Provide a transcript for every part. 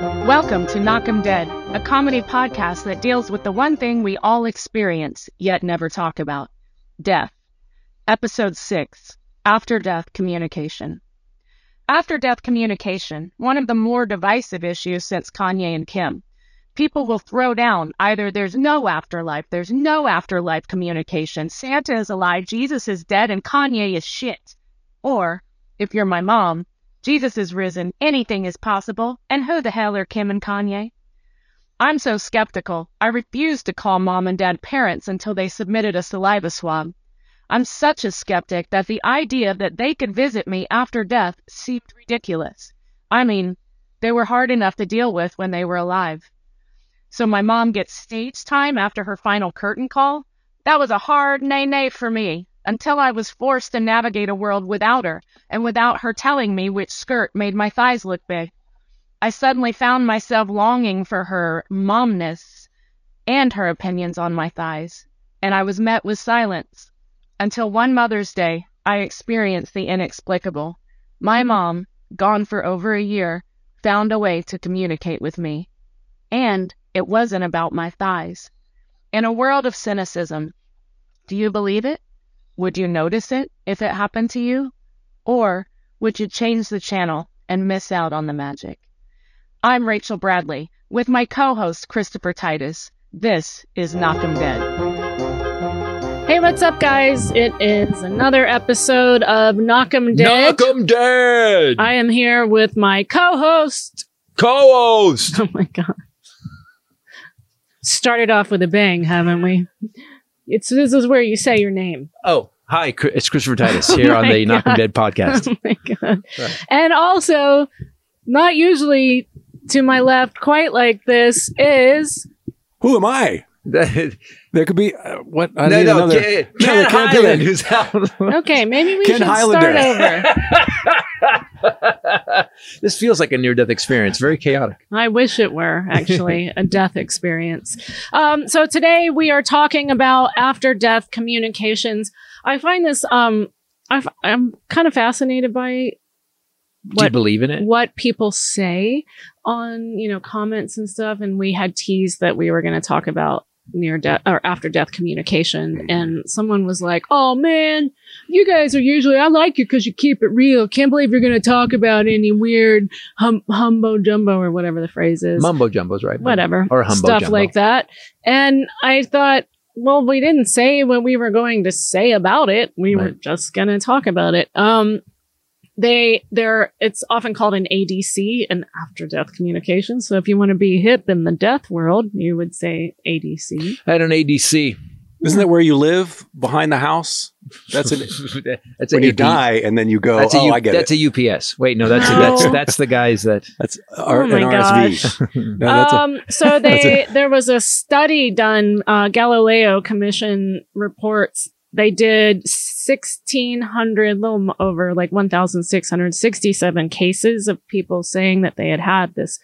Welcome to Knock 'em Dead, a comedy podcast that deals with the one thing we all experience yet never talk about death. Episode 6 After Death Communication. After death communication, one of the more divisive issues since Kanye and Kim. People will throw down either there's no afterlife, there's no afterlife communication, Santa is alive, Jesus is dead, and Kanye is shit. Or, if you're my mom, Jesus is risen, anything is possible, and who the hell are Kim and Kanye? I'm so skeptical, I refused to call mom and dad parents until they submitted a saliva swab. I'm such a skeptic that the idea that they could visit me after death seemed ridiculous. I mean, they were hard enough to deal with when they were alive. So my mom gets stage time after her final curtain call? That was a hard nay nay for me until I was forced to navigate a world without her and without her telling me which skirt made my thighs look big. I suddenly found myself longing for her momness and her opinions on my thighs, and I was met with silence. Until one Mother's Day, I experienced the inexplicable. My mom, gone for over a year, found a way to communicate with me. And it wasn't about my thighs. In a world of cynicism, do you believe it? Would you notice it if it happened to you? Or would you change the channel and miss out on the magic? I'm Rachel Bradley with my co host Christopher Titus. This is Knock 'em Dead. Hey, what's up, guys? It is another episode of Knock 'em Dead. Knock 'em dead. I am here with my co-host. Co-host. Oh my god! Started off with a bang, haven't we? It's this is where you say your name. Oh, hi. It's Christopher Titus here Oh on my the Knock 'em God. Dead podcast. Oh my god! Right. And also, not usually to my left, quite like this is Who am I? No, There could be uh, what? I no, need another. Ken, No, Ken it can't be Highland, who's out. okay. Maybe we Ken should Hylinder. start over. this feels like a near-death experience. Very chaotic. I wish it were actually a death experience. Um, so today we are talking about after death communications. I find this um, I f- I'm kind of fascinated by Do you what believe in it? what people say on you know comments and stuff. And we had teased that we were going to talk about near death or after death communication and someone was like oh man you guys are usually i like you because you keep it real. Can't believe you're going to talk about any weird hum- humbo jumbo or whatever the phrase is. Mumbo jumbo's right. whatever. Or humbo stuff jumbo. like that. And i thought well we didn't say what we were going to say about it. We were just going to talk about it. Um they they're it's often called an adc an after death communication so if you want to be hip in the death world you would say adc I had an ADC. Isn't that where you live behind the house? That's an, that's when a you AD. die and then you go. That's a oh, U- I get that's it. a UPS. Wait, no, that's No. that's that's the guys that. that's R- Oh my an RSV. No, that's a, um, so they there was a study done. Uh, Galileo Commission reports they did sixteen hundred, little over like one thousand six hundred sixty-seven cases of people saying that they had had this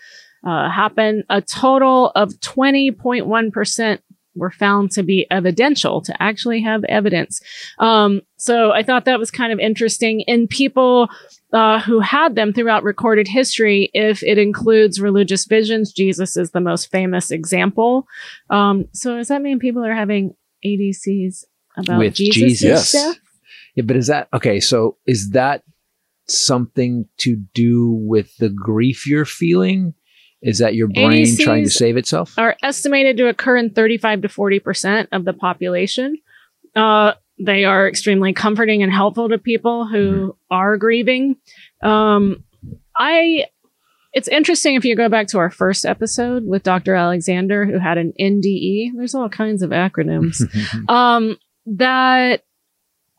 uh, happen. A total of twenty point one percent were found to be evidential to actually have evidence. Um, so I thought that was kind of interesting in people uh, who had them throughout recorded history. If it includes religious visions, Jesus is the most famous example. Um, so does that mean people are having ADCs about With Jesus? Jesus. death? Yeah, but is that okay? So is that something to do with the grief you're feeling? Is that your brain ADCs trying to save itself? Are estimated to occur in 35 to 40 percent of the population. Uh, they are extremely comforting and helpful to people who are grieving. Um, I. It's interesting if you go back to our first episode with Dr. Alexander, who had an NDE. There's all kinds of acronyms. um that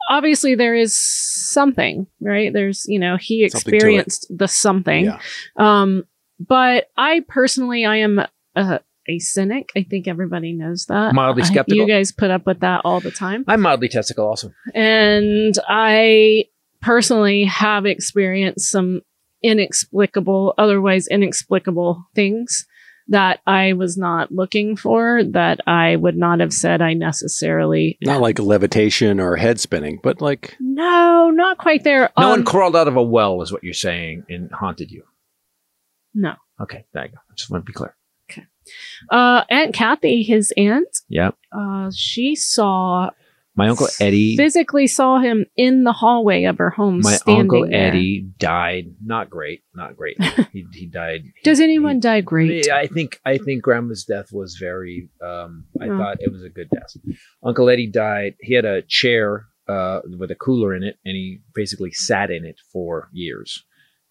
obviously there is something right? There's you know he Something experienced the something. Yeah. um but i personally i am a, a cynic. I think everybody knows that. Mildly I- skeptical? you guys put up with that all the time. I'm mildly testicle also. and i personally have experienced some inexplicable otherwise inexplicable things that I was not looking for, that I would not have said I necessarily. Not like levitation or head spinning, but like No, not quite there. No Um, one crawled out of a well, is what you're saying, and haunted you. No. Okay, there you go. I just want to be clear. Uh, Aunt Kathy, his aunt, Yeah. uh, she saw My uncle Eddie. physically saw him in the hallway of her home. My uncle there. Eddie died. Not great. Not great. he, he died. Does anyone he- die great? I think I think grandma's death was very. Um, I Oh. thought it was a good death. Uncle Eddie died. He had a chair uh, with a cooler in it, and he basically sat in it for years.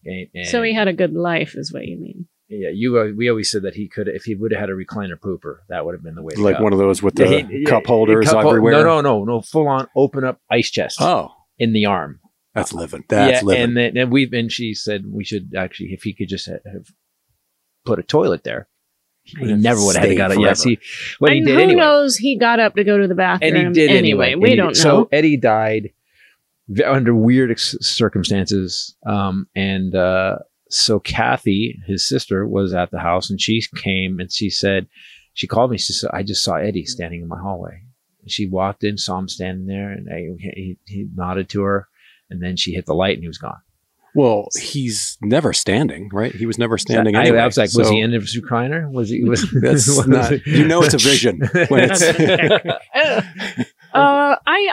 And, and So he had a good life, is what you mean. Yeah. You uh, we always said that he could if he would have had a recliner pooper, that would have been the way. To Like go. one of those with the Yeah, he- cup yeah, holders cup hol- everywhere. No, no, no, no. Full on open up ice chest Oh, in the arm. that's living. That's yeah, living. and then and we and she said we should actually if he could just have, have put a toilet there, he would never would have had to got it. forever. Yes, he well he and did who anyway. knows? He got up to go to the bathroom. and he did anyway. anyway. We And don't know. So Eddie died under weird ex- circumstances, um, and uh, so Kathy, his sister, was at the house, and she came and she said, she called me. She said, "I just saw Eddie standing in my hallway." And she walked in, saw him standing there, and I, he, he nodded to her, and then she hit the light, and he was gone. well, he's never standing, right? He was never standing. I, anyway, I was like, was he in his recliner? Was he? Was That's was not- he- you know it's a vision when it's- uh, I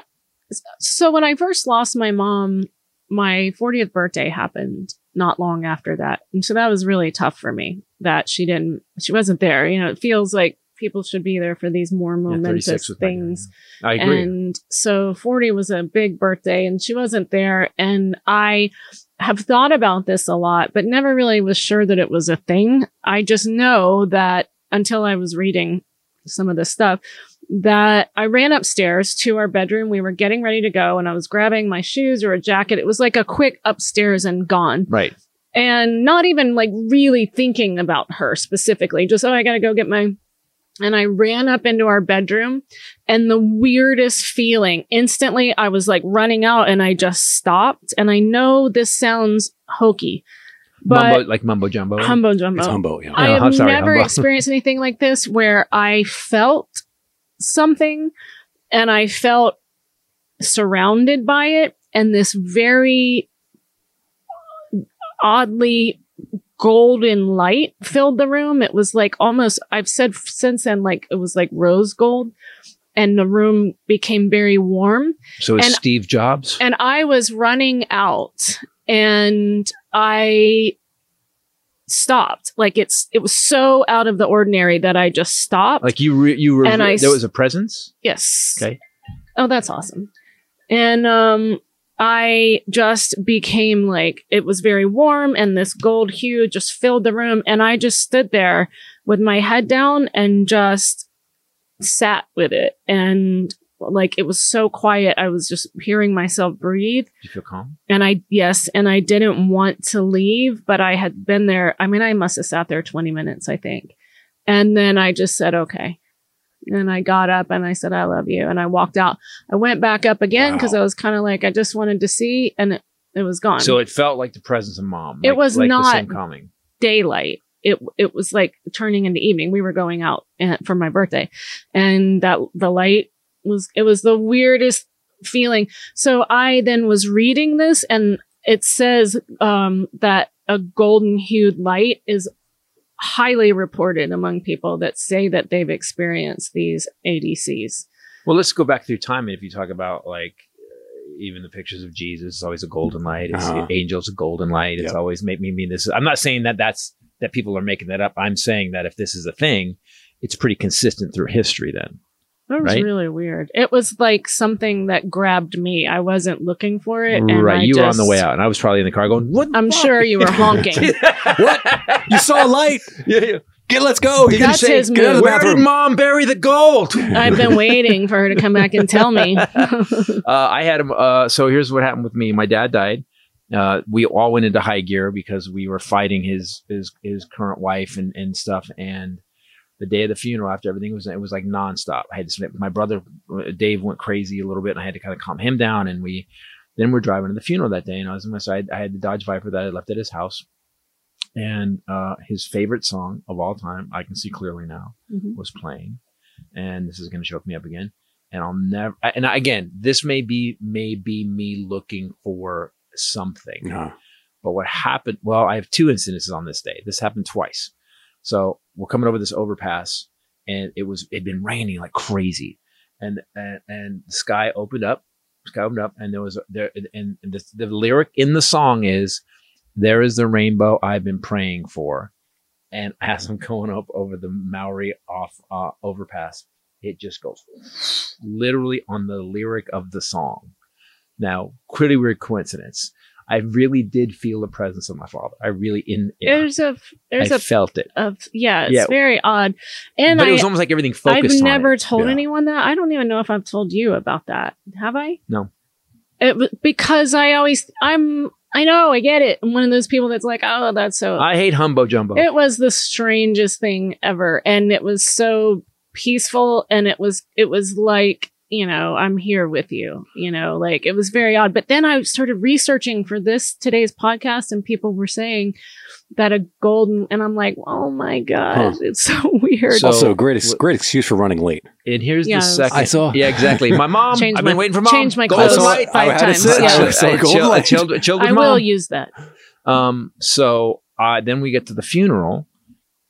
so when I first lost my mom, my 40th birthday happened not long after that, and so that was really tough for me that she didn't, she wasn't there. You know, it feels like people should be there for these more momentous dad. things. I agree. And so 40 was a big birthday and she wasn't there. And I have thought about this a lot, but never really was sure that it was a thing. I just know that until I was reading some of this stuff, that I ran upstairs to our bedroom. We were getting ready to go and I was grabbing my shoes or a jacket. It was like a quick upstairs and gone right. and not even like really thinking about her specifically. Just, oh, I got to go get my. And I ran up into our bedroom and the weirdest feeling instantly, I was like running out and I just stopped. And I know this sounds hokey, but mumbo, like mumbo jumbo. humbo jumbo. it's humbo. Yeah. I have sorry, never humble. experienced anything like this where I felt something and I felt surrounded by it and this very oddly golden light filled the room. It was like almost, I've said since then, like it was like rose gold and the room became very warm so it's and- Steve Jobs. and I was running out and I stopped. Like it's it was so out of the ordinary that I just stopped. like you, re- you were. And I there was a presence. yes. Okay. Oh, that's awesome. And um I just became like it was very warm and this gold hue just filled the room and I just stood there with my head down and just sat with it and like it was so quiet I was just hearing myself breathe Did you feel calm? and I, yes, and I didn't want to leave, but I had been there. I mean, I must have sat there 20 minutes, I think. And then I just said, okay. And I got up and I said, I love you. And I walked out. I went back up again because Wow. I was kind of like, I just wanted to see, and it, it was gone. So it felt like the presence of mom. It was like not- the same calming. daylight. It it was like turning into evening. We were going out uh, for my birthday, and that the light was it was the weirdest feeling. So I then was reading this, and it says um, that a golden hued light is highly reported among people that say that they've experienced these ADCs. Well, let's go back through time. And if you talk about like uh, even the pictures of Jesus, it's always a golden light. It's Uh-huh. angels, a golden light. It's Yep. always make me mean this. I'm not saying that that's that people are making that up. I'm saying that if this is a thing, it's pretty consistent through history. Then That was Right? really weird. It was like something that grabbed me. I wasn't looking for it. And right, I you were on the way out, and I was probably in the car going, "What?" I'm fuck?" sure you were honking. what? You saw a light. Yeah, yeah. Get, let's go. You That's his get out move. Where did mom bury the gold? I've been waiting for her to come back and tell me. uh, I had him. Uh, so here's what happened with me. My dad died. Uh, we all went into high gear because we were fighting his his his current wife and and stuff. And the day of the funeral, after everything was, it was like nonstop. I had to. My brother uh, Dave went crazy a little bit, and I had to kind of calm him down. And we then we're driving to the funeral that day, and I was in my side. I had the Dodge Viper that I left at his house. And uh, his favorite song of all time, I can see clearly now, Mhm. was playing, and this is going to choke me up again. And I'll never. And again, this may be may be me looking for something, Uh, But what happened? Well, I have two incidences on this day. This happened twice. So we're coming over this overpass, and it was it'd been raining like crazy, and and, and the sky opened up, sky opened up, and there was there and the, the lyric in the song is, "There is the rainbow I've been praying for," and as I'm going up over the Maori off uh, overpass, it just goes literally on the lyric of the song. Now, pretty weird coincidence. I really did feel the presence of my father. I really in There's a there's I a felt it. of yeah, it's Yeah. very odd. And but I it was almost like everything focused. I've never told Yeah. anyone that. I don't even know if I've told you about that. Have I? No. It, because I always I'm I know I get it. I'm one of those people that's like, oh, that's so. I hate humbo jumbo. it was the strangest thing ever, and it was so peaceful, and it was it was like you know I'm here with you. You know, like it was very odd. But then I started researching for this today's podcast, and people were saying that a golden, and I'm like, oh my god, Huh. it's so weird. So- also, great ex- great excuse for running late. and here's Yeah, the second. I saw. Yeah, exactly. My mom. Change I've my- waiting for mom. change my Golden clothes light. five I times. say- Yeah. I saw I golden chilled, I light. chilled, chilled with I mom. will use that. Um, so uh, then we get to the funeral,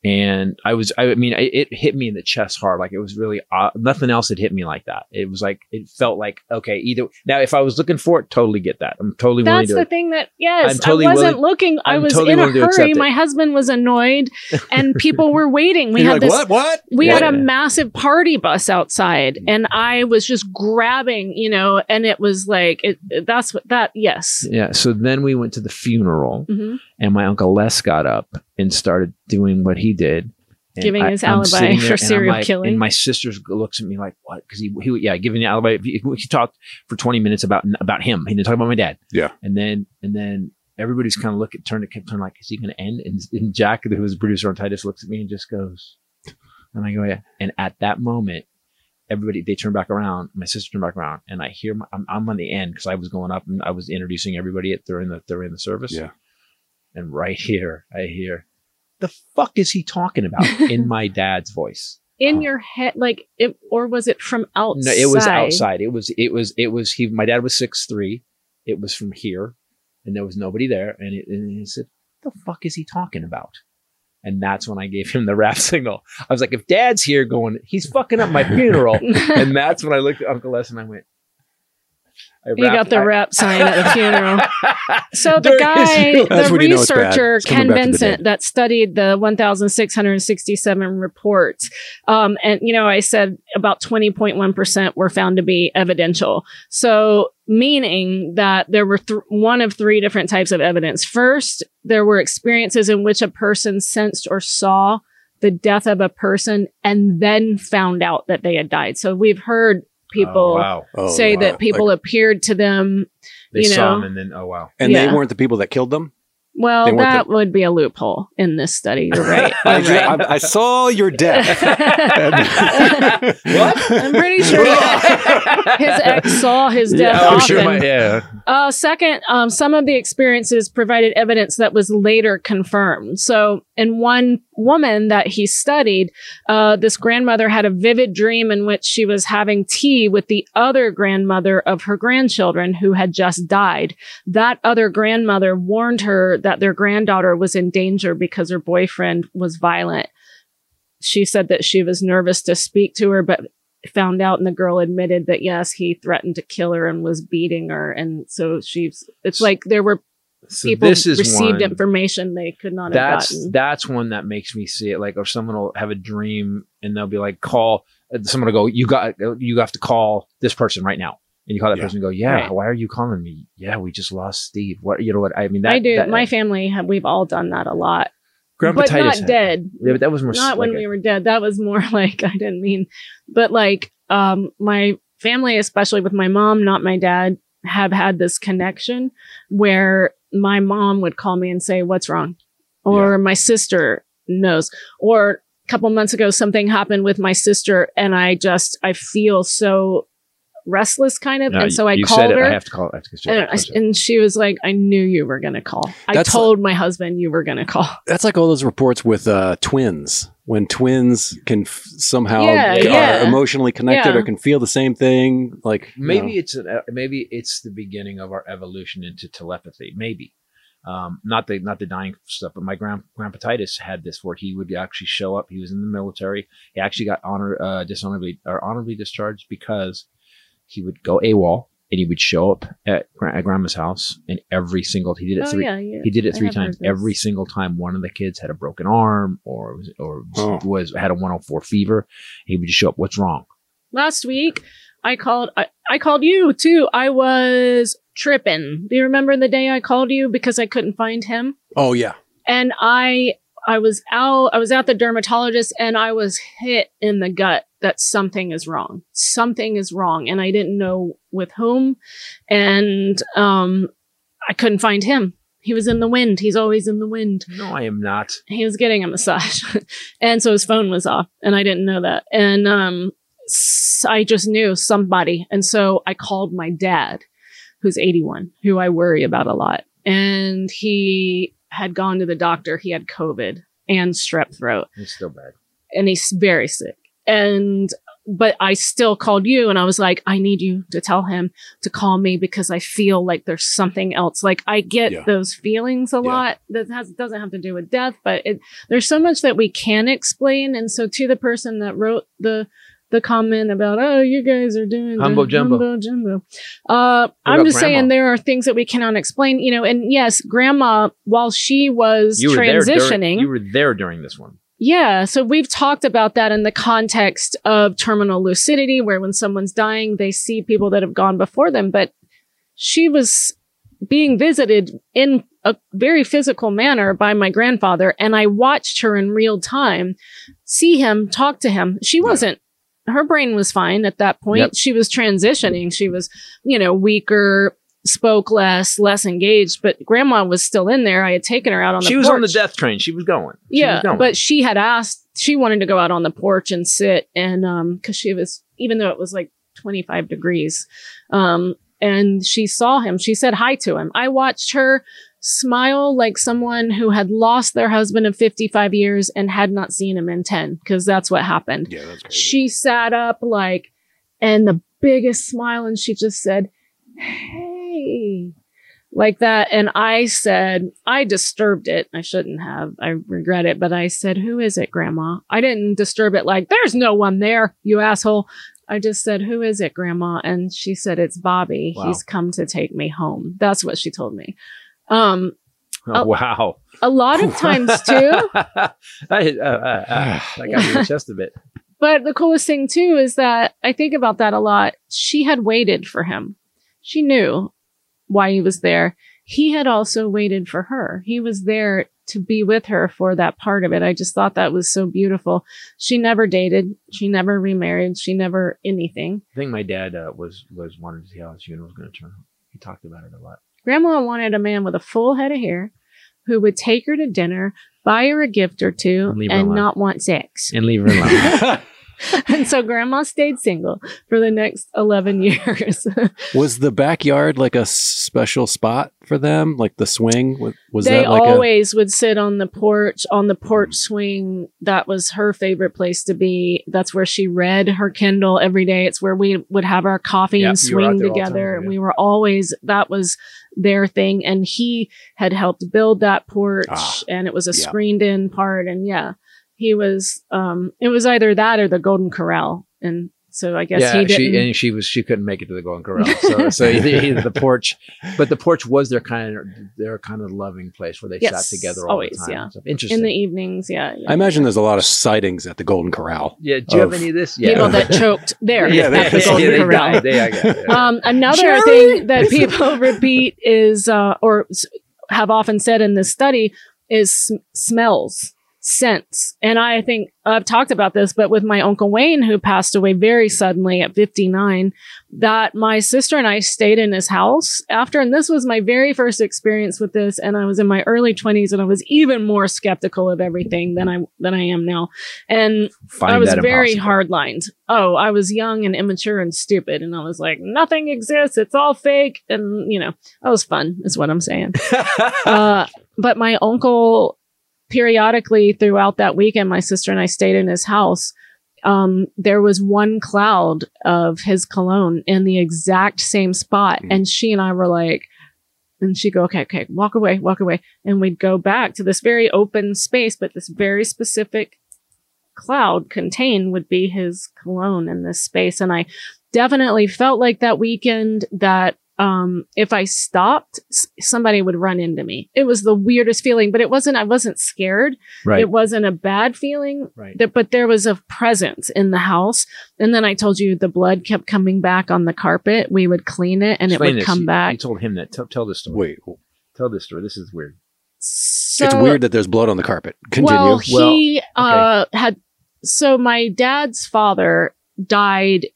and I was, I mean, it, it hit me in the chest hard. Like it was really, uh, nothing else had hit me like that. It was like, it felt like, okay, either now, if I was looking for it, totally get that. I'm totally willing That's to. the thing that yes, I'm totally I wasn't willing- looking. I I'm was totally in a willing to accept hurry. My husband was annoyed, and people were waiting. We had like, this. what? What? We Yeah. had a massive party bus outside, and I was just grabbing, you know, and it was like it, that's what that yes. yeah. So then we went to the funeral, hmm and my uncle Les got up and started doing what he did. And Giving his I'm alibi sitting for and serial like- killing. And my sister looks at me like, "What?" Because he, he, yeah, giving the alibi. He, he talked for 20 minutes about about him. He didn't talk about my dad. Yeah. And then and then everybody's kind of looking, turned, kept turning like, "Is he going to end?" And, and Jack, who was the producer on Titus, looks at me and just goes, and I go, "Yeah." And at that moment, everybody they turn back around. My sister turned back around, and I hear my, I'm, I'm on the end because I was going up and I was introducing everybody at during the during the service. Yeah. And right here, I hear, the fuck is he talking about in my dad's voice? in Oh. your head, like it, or was it from outside? No, it was outside. It was, it was, it was, he, my dad was six three. It was from here and there was nobody there. And, it, and he said, the fuck is he talking about? And that's when I gave him the wrap signal. I was like, if dad's here going, he's fucking up my funeral. and that's when I looked at Uncle Les and I went, You got the rep sign at the funeral. So the guy, the when you know researcher Ken Vincent that studied the 1,667 reports, um, and you know, I said about 20.1 percent were found to be evidential. So meaning that there were th- one of three different types of evidence. First, there were experiences in which a person sensed or saw the death of a person and then found out that they had died. So we've heard Oh, people Oh, wow. Oh, say wow. that people Like- appeared to them They you saw know. him and then, oh, wow. and Yeah. they weren't the people that killed them. Well, They weren't that would be a loophole in this study. You're right. I, You're right. I, I saw your death. What? I'm pretty sure his ex saw his death Yeah, often. sure my, yeah. Uh, second, um, some of the experiences provided evidence that was later confirmed. So, in one woman that he studied, uh, this grandmother had a vivid dream in which she was having tea with the other grandmother of her grandchildren who had just died. That other grandmother warned her that their granddaughter was in danger because her boyfriend was violent. She said that she was nervous to speak to her, but found out and the girl admitted that yes he threatened to kill her and was beating her. And so she's it's like there were So people this is received one, information they could not that's have gotten. that's one that makes me see it like or someone will have a dream and they'll be like call someone will go you got you have to call this person right now and you call that Yeah. person and go yeah Right. why are you calling me? Yeah we just lost steve. What you know what i mean that i do. that, my family have we've all done that a lot. Grandpa but Titus not had- dead. Yeah but that was more not like when a- we were dead. That was more like i didn't mean but like um my family especially with my mom not my dad have had this connection where my mom would call me and say what's wrong? Or my sister knows. Or a couple months ago something happened with my sister and i just i feel so restless kind of No, and so i you called said it her i have to call I have to get and, I- and she was like, I knew you were going to call. I That's told my husband you were going to call. That's like all those reports with uh, twins. When twins can f- somehow Yeah, g- yeah. are emotionally connected Yeah. or can feel the same thing, like you maybe know. it's an, uh, maybe it's the beginning of our evolution into telepathy maybe Um, not the not the dying stuff, but my grand grandpa Titus had this where he would actually show up. He was in the military. He actually got honor uh, dishonorably or honorably discharged because he would go AWOL and he would show up at, at grandma's house and every single he did it Oh three yeah, yeah. he did it I three times. Every single time, one of the kids had a broken arm or was, or Oh. was had a 104 fever. He would just show up. What's wrong? last week I called I, I called you too. I was tripping. Do you remember the day I called you because I couldn't find him? Oh yeah. And I I was out I was at the dermatologist and I was hit in the gut that something is wrong. Something is wrong and I didn't know with whom and um I couldn't find him. He was in the wind. He's always in the wind No, I am not. he was getting a massage and so his phone was off and i didn't know that and um i just knew somebody and so i called my dad who's 81 who i worry about a lot and he had gone to the doctor he had covid and strep throat It's still bad. and he's very sick. And but I still called you and I was like, I need you to tell him to call me because I feel like there's something else. Like I get Yeah. those feelings a Yeah. lot that has doesn't have to do with death, but it, there's so much that we can explain. And so to the person that wrote the the comment about oh you guys are doing the Humbo jumbo. humbo jumbo. Uh, I'm about just saying there are things that we cannot explain, you know. And yes, grandma, while she was You were there. transitioning, During, you were there during this one. Yeah, so we've talked about that in the context of terminal lucidity, where when someone's dying, they see people that have gone before them. But she was being visited in a very physical manner by my grandfather, and I watched her in real time see him, talk to him. She wasn't. Her brain was fine at that point. Yep. She was transitioning. She was, you know, weaker, spoke less, less engaged, but grandma was still in there. I had taken her out on the porch. She was on the death train. She was going. She Yeah, was going. but she had asked. She wanted to go out on the porch and sit, and um, because she was, even though it was like twenty five degrees, um, and she saw him. She said hi to him. I watched her smile like someone who had lost their husband of fifty five years and had not seen him in ten, because that's what happened. Yeah, that's crazy. She sat up like, and the biggest smile, and she just said, "Hey." Like that. And I said, I disturbed it. I shouldn't have. I regret it. But I said, Who is it, Grandma? I didn't disturb it like, There's no one there, you asshole. I just said, Who is it, Grandma? And she said, It's Bobby. Wow. He's come to take me home. That's what she told me. Um, oh, wow. a lot of times too. I, uh, uh, uh, I got you in the chest a bit. But the coolest thing too is that I think about that a lot. She had waited for him. She knew why he was there. He had also waited for her. He was there to be with her for that part of it. I just thought that was so beautiful. She never dated. She never remarried. She never anything. I think my dad uh, was was wanted to see how his funeral was going to turn out. He talked about it a lot. Grandma wanted a man with a full head of hair who would take her to dinner, buy her a gift or two, And and not want sex. And leave her alone. and so grandma stayed single for the next 11 years. was the backyard like a special spot for them? Like the swing? Was, was they that like always would sit on the porch on the porch swing that was her favorite place to be that's where she read her kindle every day it's where we would have our coffee Yep, and you were out swing there all the time, together yeah. we were always that was their thing and he had helped build that porch Ah, and it was a yeah. screened in part and yeah he was um it was either that or the golden corral and so i guess yeah, he didn't she and she was she couldn't make it to the Golden Corral, so so either, either the porch, but the porch was their kind of their kind of loving place where they Yes, sat together all always, the time. yeah. and stuff. Interesting. in the evenings yeah, yeah. a? I imagine there's a lot of sightings at the Golden Corral. yeah, do you have any of this? people Yeah, that choked there yeah, at they, the golden they corral died. They, I it, yeah. Um, another Jerry! thing that people repeat is, uh, or have often said in this study is sm- smells, scents. And I think I've talked about this, but with my uncle Wayne, who passed away very suddenly at 59, that my sister and I stayed in his house after, and this was my very first experience with this. And I was in my early 20s and I was even more skeptical of everything than I, than I am now. And Find I was very impossible. hard lined. Oh, I was young and immature and stupid. And I was like, nothing exists. It's all fake. And, you know, that was fun, is what I'm saying. uh, but my uncle, periodically throughout that weekend, my sister and I stayed in his house. Um, there was one cloud of his cologne in the exact same spot. Mm. And she and I were like, And she'd go, okay, okay, walk away, walk away. And we'd go back to this very open space, but this very specific cloud contained would be his cologne in this space. And I definitely felt like that weekend that um, if I stopped, somebody would run into me. It was the weirdest feeling, but it wasn't, I wasn't scared. Right. It wasn't a bad feeling. right. There, but there was a presence in the house. And then I told you the blood kept coming back on the carpet. We would clean it and Explain it would this. come You- back. You told him that. Tell, tell this story. Wait, Tell this story. This is weird. So, it's weird that there's blood on the carpet. Continue. Well, Well, he uh, had. So my dad's father died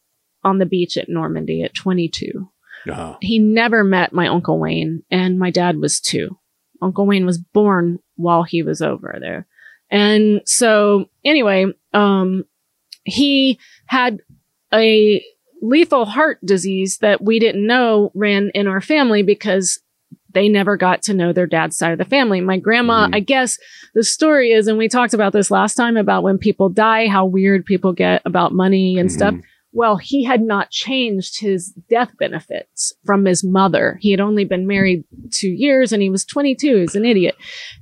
on the beach at Normandy at 22. Uh-huh. He never met my uncle Wayne, and my dad was two. Uncle Wayne was born while he was over there, and so anyway, um, he had a lethal heart disease that we didn't know ran in our family because they never got to know their dad's side of the family. My grandma, Mhm. I guess the story is, and we talked about this last time about when people die, how weird people get about money and stuff. Well, he had not changed his death benefits from his mother. He had only been married two years and he was 22. He's an idiot.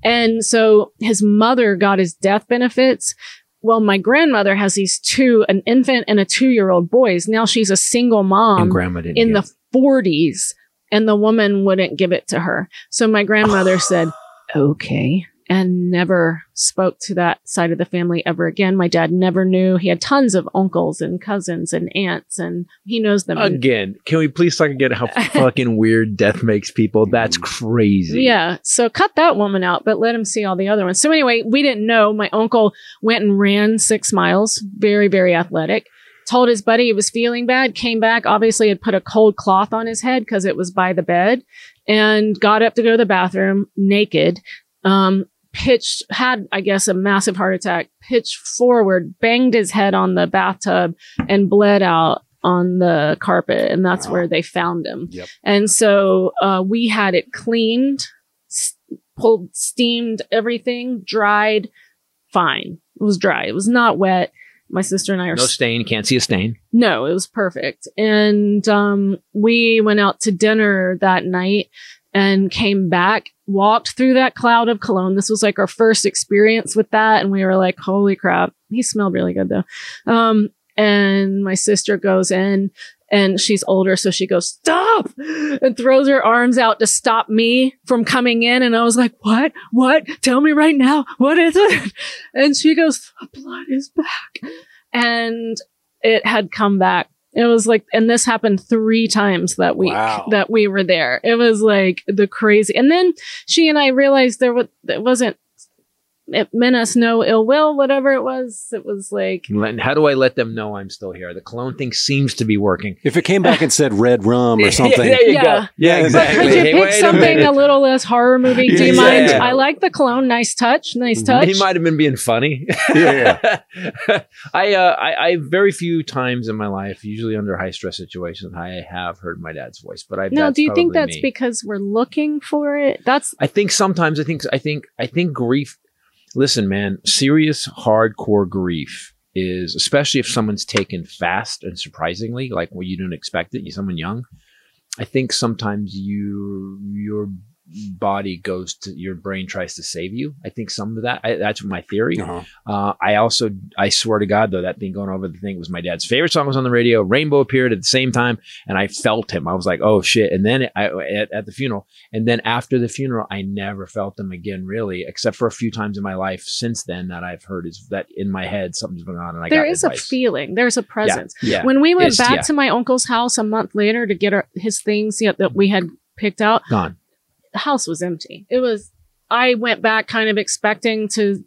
And so his mother got his death benefits. Well, my grandmother has these two, an infant and a two year old boys. Now she's a single mom in the 40s and the woman wouldn't give it to her. So my grandmother said, okay, and never spoke to that side of the family ever again. My dad never knew. He had tons of uncles and cousins and aunts, and he knows them. it. again. Can we please talk again how fucking weird death makes people? That's crazy. Yeah. So cut that woman out, but let him see all the other ones. So anyway, we didn't know. My uncle went and ran six miles, very, very athletic. Told his buddy he was feeling bad, came back, obviously had put a cold cloth on his head because it was by the bed and got up to go to the bathroom naked. Um, pitched, had, I guess, a massive heart attack, pitched forward, banged his head on the bathtub and bled out on the carpet. And that's Wow. where they found him. Yep. And so, uh, we had it cleaned, s- pulled, steamed everything, dried, fine. It was dry. It was not wet. My sister and I are No stain. Can't see a stain. no, it was perfect. And um, we went out to dinner that night and came back, walked through that cloud of cologne. This was like our first experience with that. And we were like, holy crap. He smelled really good though. Um, and my sister goes in and she's older. So she goes, stop and throws her arms out to stop me from coming in. And I was like, what? What? Tell me right now. What is it? And she goes, the blood is back. And it had come back. It was like, and this happened three times that week Wow. that we were there. It was like the crazy. And then she and I realized there was, it wasn't, it meant us no ill will, whatever it was. It was like, Let- How do I let them know I'm still here? The cologne thing seems to be working. If it came back and said red rum or something, Yeah, there you Yeah. go. Yeah, Yeah, but could you Hey, pick wait a something a little less horror movie? Do you Yeah. mind? Yeah. I like the clone. Nice touch. Nice touch. He might have been being funny. Yeah, I, uh, I, I very few times in my life, usually under high stress situations, I have heard my dad's voice. But I No, do you think that's me. because we're looking for it? That's I think sometimes I think I think I think grief. Listen, man, serious hardcore grief is especially if someone's taken fast and surprisingly, like when you didn't expect it, you someone young. I think sometimes you your body goes to your brain tries to save you. I think some of that. I, that's my theory. Uh-huh. Uh, I also, I swear to God, though, that thing going over the thing was my dad's favorite song was on the radio. Rainbow appeared at the same time, and I felt him. I was like, oh shit! And then I, at, at the funeral, and then after the funeral, I never felt him again, really, except for a few times in my life since then that I've heard is that in my head something's going on, and I there got is a feeling. There's a presence. Yeah, When we went It's- back yeah. to my uncle's house a month later to get our, his things yet that we had picked out, gone. The house was empty. It was. I went back kind of expecting to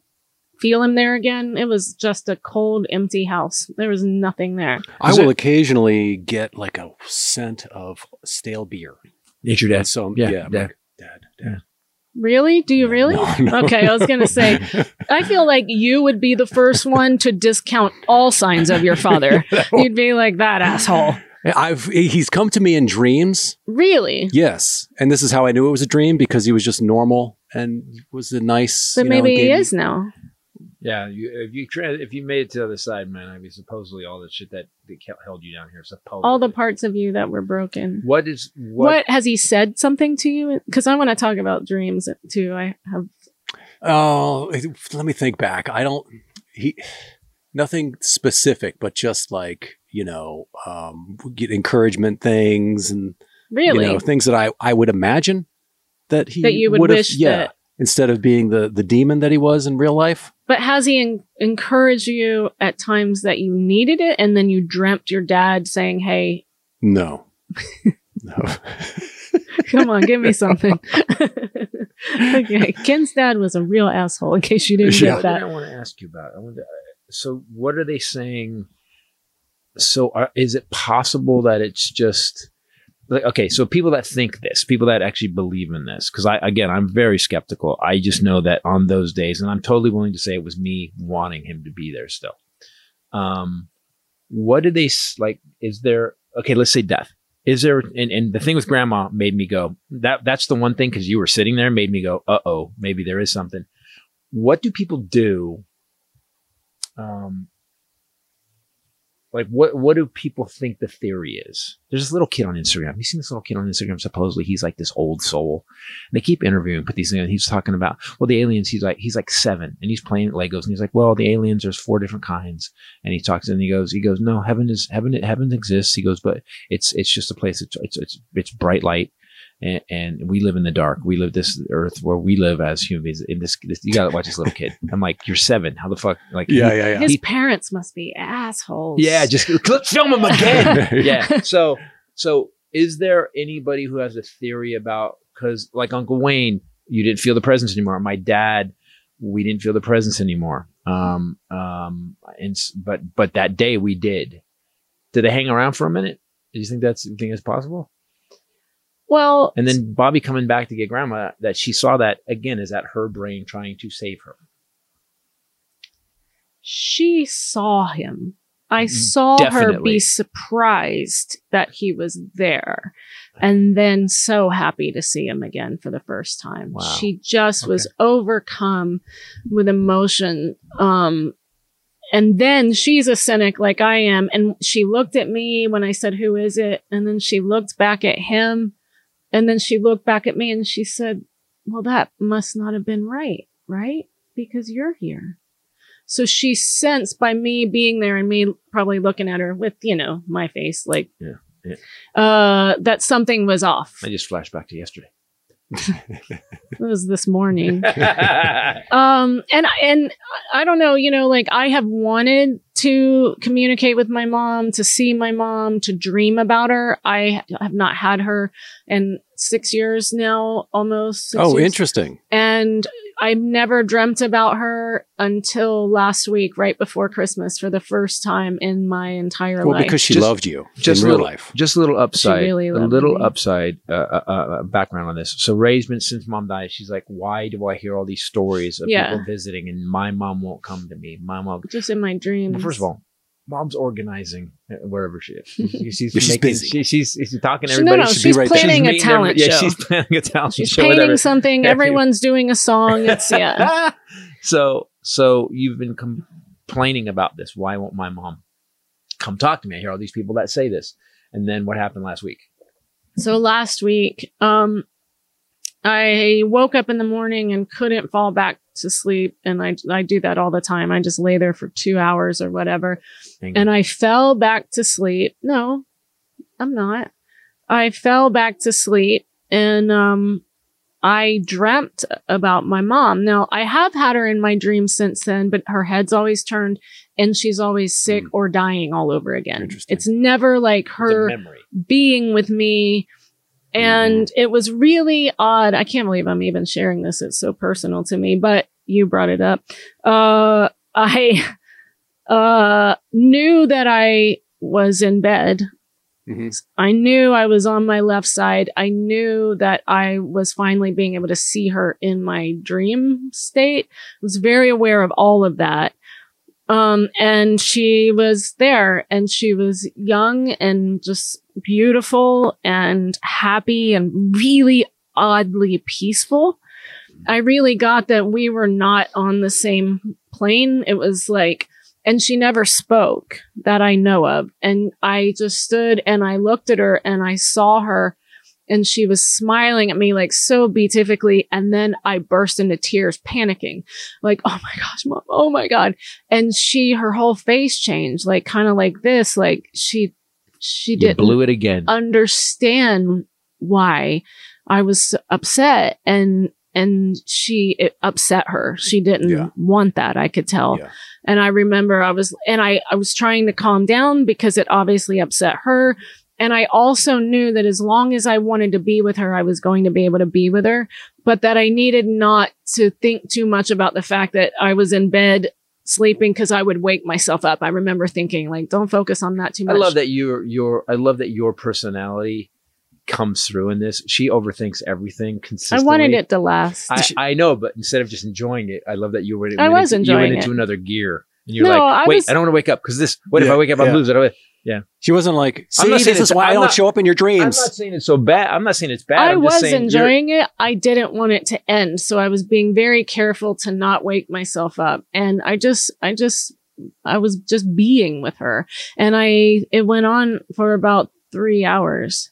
feel him there again. It was just a cold, empty house. There was nothing there. I will it- occasionally get like a scent of stale beer. It's your dad. so Yeah, yeah, I'm yeah. like, dad, dad. Really? Do you really? No, no. Okay, I was gonna say. I feel like you would be the first one to discount all signs of your father. You'd be like that asshole. I've he's come to me in dreams. Really? Yes, and this is how I knew it was a dream because he was just normal and was a nice. But you know, maybe he gave me- is now. Yeah, you, if you if you made it to the other side, man, I mean, supposedly all the shit that, that held you down here, supposedly All the parts of you that were broken. What is What, what? has he said something to you? Because I want to talk about dreams too. I have Oh, let me think back. I don't. He nothing specific, but just like you know, um, get encouragement things and really you know things that I I would imagine that he that you would would've- wish yeah, that. instead of being the the demon that he was in real life. But has he en- encouraged you at times that you needed it, and then you dreamt your dad saying, "Hey, No, no. come on, give me something." okay, Ken's dad was a real asshole. In case you didn't Yeah. get that. I want to ask you about. I want to, so, what are they saying? So, are, is it possible that it's just like okay? So, people that think this, people that actually believe in this, because I again, I'm very skeptical. I just know that on those days, and I'm totally willing to say it was me wanting him to be there still. Um, what do they like? Is there okay? Let's say death. Is there and, and the thing with grandma made me go that that's the one thing because you were sitting there made me go uh oh maybe there is something. What do people do? Um, like what what do people think the theory is? There's this little kid on Instagram. You seen this little kid on Instagram? Supposedly he's like this old soul. And they keep interviewing, put these things. He's talking about well the aliens. He's like he's like seven, and he's playing Legos, and he's like, well the aliens. There's four different kinds, and he talks and he goes he goes no heaven is heaven heaven exists. He goes but it's it's just a place. It's it's it's, it's bright light. And, and we live in the dark. We live this earth where we live as humans. In this, this you gotta watch this little kid. I'm like, you're seven. How the fuck? Like, yeah, yeah, yeah. His He- parents must be assholes. yeah, just let's film him again. yeah. So, so is there anybody who has a theory about because, like Uncle Wayne, you didn't feel the presence anymore. My dad, we didn't feel the presence anymore. Um, um, and but but that day we did. Did they hang around for a minute? Do you think that's you think it's possible? Well, And then Bobby coming back to get grandma, that she saw that again. Is that her brain trying to save her? she saw him. I Mm, saw her be surprised that he was there and then so happy to see him again for the first time. Wow. She just was overcome with emotion. Um, and then she's a cynic like I am. And she looked at me when I said, Who is it? And then she looked back at him. And then she looked back at me and she said, Well, that must not have been right, right? Because you're here. So she sensed by me being there and me probably looking at her with, you know, my face, like, Yeah, yeah. uh, that something was off. I just flashed back to yesterday. It was this morning. um and and i don't know you know like i have wanted to communicate with my mom to see my mom to dream about her i have not had her in six years now almost six Oh, years. interesting. and i've never dreamt about her until last week right before christmas for the first time in my entire Well, life Well, because she Just- loved you just in real little- life. Just a little upside, really a little me. upside uh, uh, uh, background on this. So Ray's been since mom died. She's like, why do I hear all these stories of Yeah. people visiting and my mom won't come to me? My mom. just in my dreams Well, first of all, mom's organizing uh, wherever she is. She's, she's, she's making, busy. She, she's, she's talking to everybody. no, no, Should be she's right there. planning a meeting talent every- show. Yeah, she's planning a talent she's show. painting whatever. something everyone's doing a song it's yeah so, so you've been complaining about this. Why won't my mom come talk to me? I hear all these people that say this. And then what happened last week? So last week, um, I woke up in the morning and couldn't fall back to sleep. And I, I do that all the time. I just lay there for two hours or whatever. Angry. And I fell back to sleep. No, I'm not. I fell back to sleep and, um, I dreamt about my mom. Now I have had her in my dreams since then, but her head's always turned and she's always sick Mm. or dying all over again. It's never like her being with me. And it was really odd. I can't believe I'm even sharing this. It's so personal to me, but you brought it up. Uh, I, uh, knew that I was in bed. Mhm. I knew I was on my left side. I knew that I was finally being able to see her in my dream state. I was very aware of all of that. Um, and she was there and she was young and just beautiful and happy and really oddly peaceful. I really got that we were not on the same plane. It was like, and she never spoke that I know of. And I just stood and I looked at her and I saw her and she was smiling at me like so beatifically. And then I burst into tears, panicking, like, oh my gosh, mom, oh my God. And she, her whole face changed, like kind of like this, like she, she You didn't blew it again. understand why I was upset and and she it upset her. She didn't Yeah. want that. I could tell. Yeah. And I remember I was and I I was trying to calm down because it obviously upset her. And I also knew that as long as I wanted to be with her, I was going to be able to be with her, but that I needed not to think too much about the fact that I was in bed sleeping because I would wake myself up. I remember thinking like, don't focus on that too much. I much. love that your your I love that your personality comes through in this. She overthinks everything consistently. I wanted it to last. I, I know, but instead of just enjoying it, I love that you were. I went was into, you went enjoying into it. another gear, and you're No, like, I "Wait, was- I don't want to wake up because this. What if I wake up? I'm yeah. losing. It." She wasn't like, I'm see, not this saying is it's- why I I'm don't not- show up in your dreams. I'm not saying it's so bad. I'm not saying it's bad. I I'm was saying enjoying it. I didn't want it to end, so I was being very careful to not wake myself up. And I just, I just, I was just being with her, and I it went on for about three hours.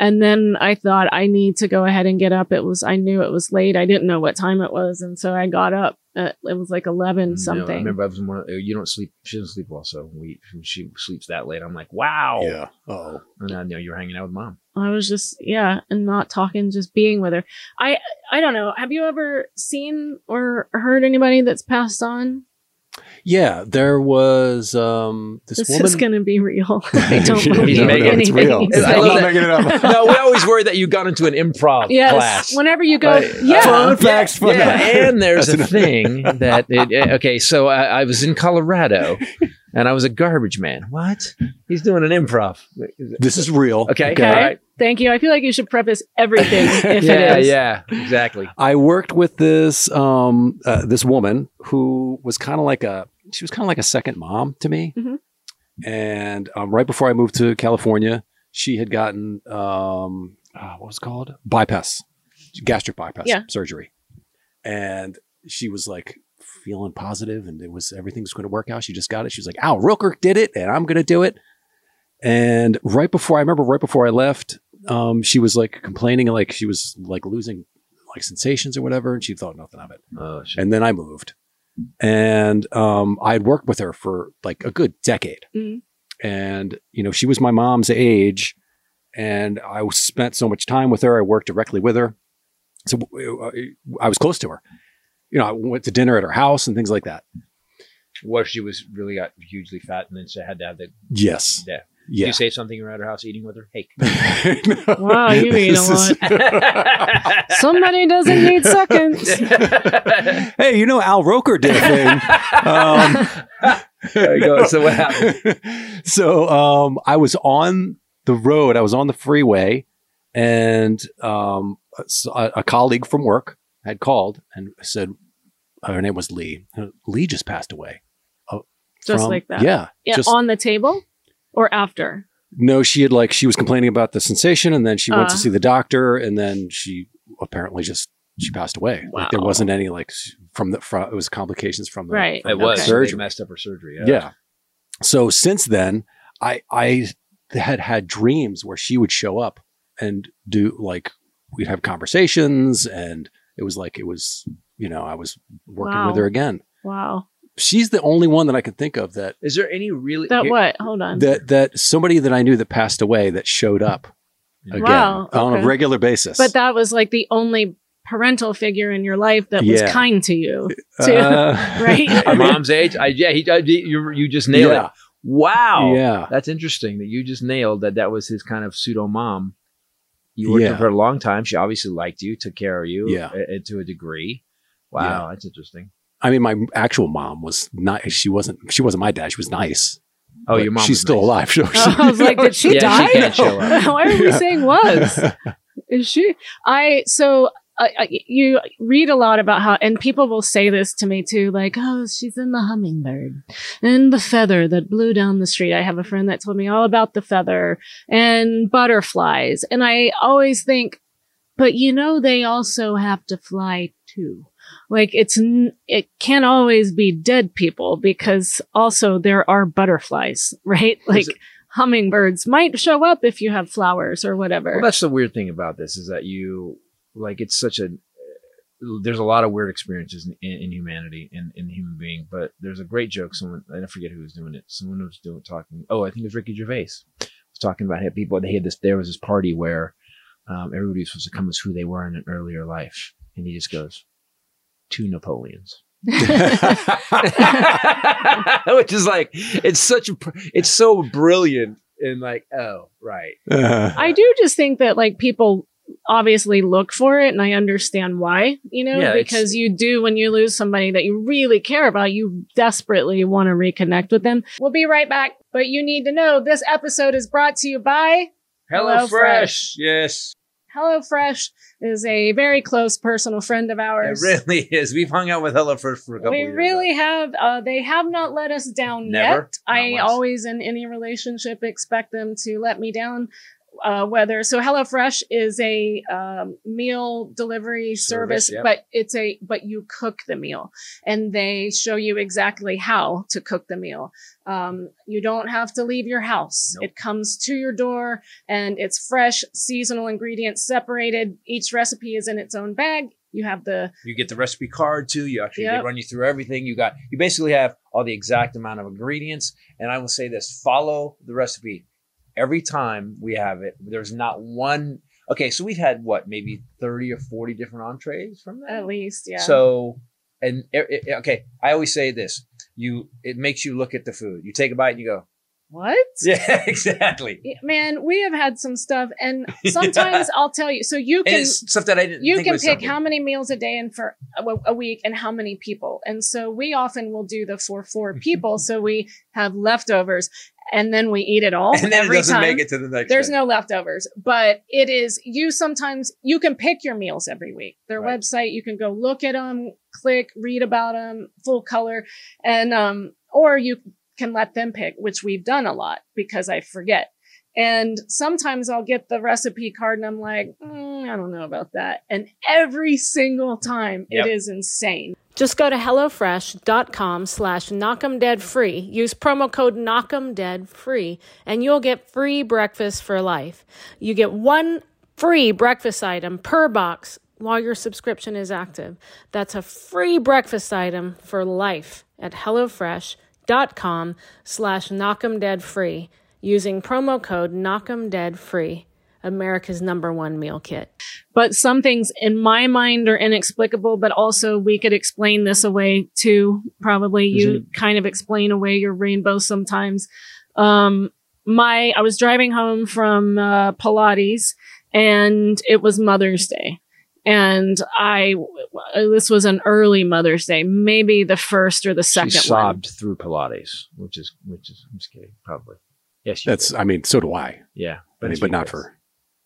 And then I thought I need to go ahead and get up. It was I knew it was late. I didn't know what time it was, and so I got up. At, it was like eleven mm, No, I something. remember I was one. Of, uh, you don't sleep. She doesn't sleep well, so we she sleeps that late. I'm like, wow. Yeah. Oh. And I know you're hanging out with mom. I was just yeah, and not talking, just being with her. I I don't know. Have you ever seen or heard anybody that's passed on? Yeah, there was um this, This woman. is gonna be real. I don't You believe know, no, anything. it's real. you I say. love I'm not making it up. no, we always worry that you got into an improv Yes. class. Whenever you go, Right. yeah. Fun facts, fun yeah, facts. and there's a That's thing that it, eh, okay. So I, I was in Colorado, and I was a garbage man. What? He's doing an improv. This is real. Okay. Okay. All right. Thank you. I feel like you should preface everything if yeah, it is. yeah, exactly. I worked with this um uh, this woman who was kind of like a she was kind of like a second mom to me. Mhm. And um, right before I moved to California, she had gotten um uh, what was it called bypass gastric bypass Yeah. surgery, and she was like feeling positive and it was everything's going to work out. She just got it. She was like, "Al Roker did it, and I'm going to do it." And right before I remember, right before I left, um, she was like complaining, like she was like losing like sensations or whatever, and she thought nothing of it. Oh. And then I moved, and um, I had worked with her for like a good decade, Mhm. and you know she was my mom's age, and I spent so much time with her. I worked directly with her, so uh, I was close to her. You know, I went to dinner at her house and things like that. What if she was really got hugely fat, and then she had to have the. Yes, Yeah. Did yeah. you say something around her house eating with her? Hey. Wow, you eat a This is- Somebody doesn't need seconds. hey, you know Al Roker did a thing. Um, there you go. So what happened? so um, I was on the road. I was on the freeway, and um, a, a colleague from work had called and said her name was Lee. Lee just passed away. Just from- like that. Yeah. Yeah, Just on the table or after? no, she had like she was complaining about the sensation, and then she went Uh. to see the doctor, and then she apparently just she passed away. Like there wasn't any like from the from it was complications from the Right. It was. Okay. Surgery. They messed up her surgery. yeah. So since then, I I had had dreams where she would show up and do like we'd have conversations, and it was like it was you know I was working Wow. with her again. Wow. She's the only one that I can think of that Is there any really That what? Hold on. that that somebody that I knew that passed away that showed up again Wow, on a regular basis. but that was like the only parental figure in your life that was kind to you. too, Uh, right? Her mom's age? I, yeah, he, I, you, you just nailed yeah, it. Wow. yeah. That's interesting that you just nailed that that was his kind of pseudo mom. You worked Yeah. with her a long time. She obviously liked you, took care of you Yeah. uh, uh, to a degree. Wow, that's interesting. I mean, my actual mom was not. She wasn't. She wasn't my dad. She was nice. Oh, your mom She's was still nice. alive. So Oh, I was like, did she Yeah, die? she can't show up. Why are we Yeah. saying was? Is she? I so uh, uh, you read a lot about how, and people will say this to me too, like, oh, she's in the hummingbird and the feather that blew down the street. I have a friend that told me all about the feather and butterflies, and I always think, but you know, they also have to fly too. Like it's, it can't always be dead people because also there are butterflies, right? Like it- hummingbirds might show up if you have flowers or whatever. Well, that's the weird thing about this is that you like it's such a there's a lot of weird experiences in, in, in humanity and in, human being, but there's a great joke. Someone I forget who was doing it. Someone was doing talking. Oh, I think it was Ricky Gervais was talking about how people. They had this. There was this party where um, everybody was supposed to come as who they were in an earlier life, and he just goes, two Napoleons. Which is like it's such a it's so brilliant and like oh right Uh, I do just think that like people obviously look for it and I understand why, you know, Yeah, because you do when you lose somebody that you really care about, you desperately want to reconnect with them. We'll be right back, but you need to know this episode is brought to you by Hello HelloFresh. Fresh yes HelloFresh is a very close personal friend of ours. it really is we've hung out with Hello Fresh for a couple we years really have. Uh, they have not let us down Never? yet. I once. always, in any relationship, expect them to let me down. Uh, whether so, HelloFresh is a um, meal delivery Service, service, yep. but it's a but you cook the meal, and they show you exactly how to cook the meal. Um, you don't have to leave your house; Nope. it comes to your door, and it's fresh, seasonal ingredients separated. Each recipe is in its own bag. You have the you get the recipe card too you actually they run you through everything you got you basically have all the exact amount of ingredients and I will say this follow the recipe every time we have it there's not one okay so we've had what maybe 30 or 40 different entrees from that at least, yeah. So, and it, it- okay, I always say this: you, it makes you look at the food. You take a bite and you go, what? yeah, exactly. Man, we have had some stuff, and sometimes I'll tell you. So you can stuff that I didn't. you can pick something. how many meals a day and for a, a week, and how many people. And so we often will do the for four people, so we have leftovers, and then we eat it all and then it doesn't time. make it to the next. There's day. no leftovers, but it is you sometimes you can pick your meals every week. Their Right. website, you can go look at them, click, read about them, full color, and um, or you can let them pick, which we've done a lot because I forget. And sometimes I'll get the recipe card and I'm like, "Mm, I don't know about that. And every single time Yep. it is insane. Just go to HelloFresh.com slash knockemdeadfree. Use promo code knockemdeadfree and you'll get free breakfast for life. You get one free breakfast item per box while your subscription is active. That's a free breakfast item for life at HelloFresh.com slash knockemdeadfree using promo code knockemdeadfree. America's number one meal kit. But some things in my mind are inexplicable, but also we could explain this away too. Probably you kind of explain away your rainbow sometimes. Um, my, I was driving home from, uh, Pilates and it was Mother's Day. And I, this was an early Mother's Day, maybe the first or the She second one. sobbed through Pilates, which is which is I'm just kidding, probably. Yes, she that's, did. I mean, so do I. yeah, I mean, but not ridiculous. for.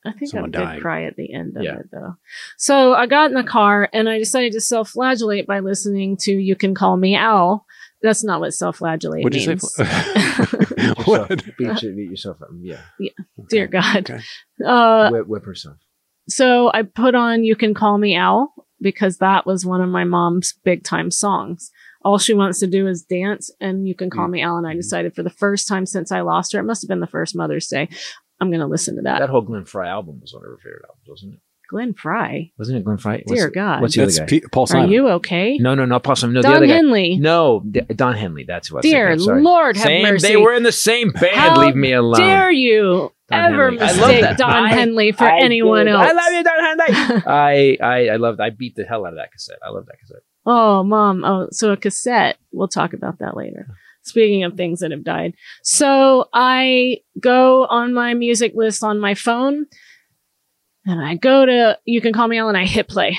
I think someone I did dying. cry at the end of Yeah. it though. So I got in the car and I decided to self-flagellate by listening to "You Can Call Me Al." That's not what self-flagellate What'd you means. say? Yourself, what? beat, your- beat yourself up. Yeah, Yeah. Dear God. Okay. Uh, whip, whip herself. So I put on "You Can Call Me Al" because that was one of my mom's big time songs. All she wants to do is dance, and "You Can Call Mm. Me Al." And I decided for the first time since I lost her, it must have been the first Mother's Day. I'm going to listen to that. That whole Glenn Frey album was one of her favorite albums, wasn't it? Glenn Frey. Wasn't it Glenn Frey? What's Dear it- God. What's the other guy? P- Paul Simon. Are you okay? no, no, not possible. No, the Don other guy. Henley. No, D- Don Henley. That's what. Dear Lord, have mercy. They were in the same band. How Leave me alone. Dare you Don ever Henley. I love mistake that. Don I- Henley for I anyone did. else? I love you, Don Henley. I, I, I loved. I beat the hell out of that cassette. I love that cassette. Oh, mom. Oh, so a cassette. We'll talk about that later. Speaking of things that have died. So I go on my music list on my phone and I go to You Can Call Me and I hit play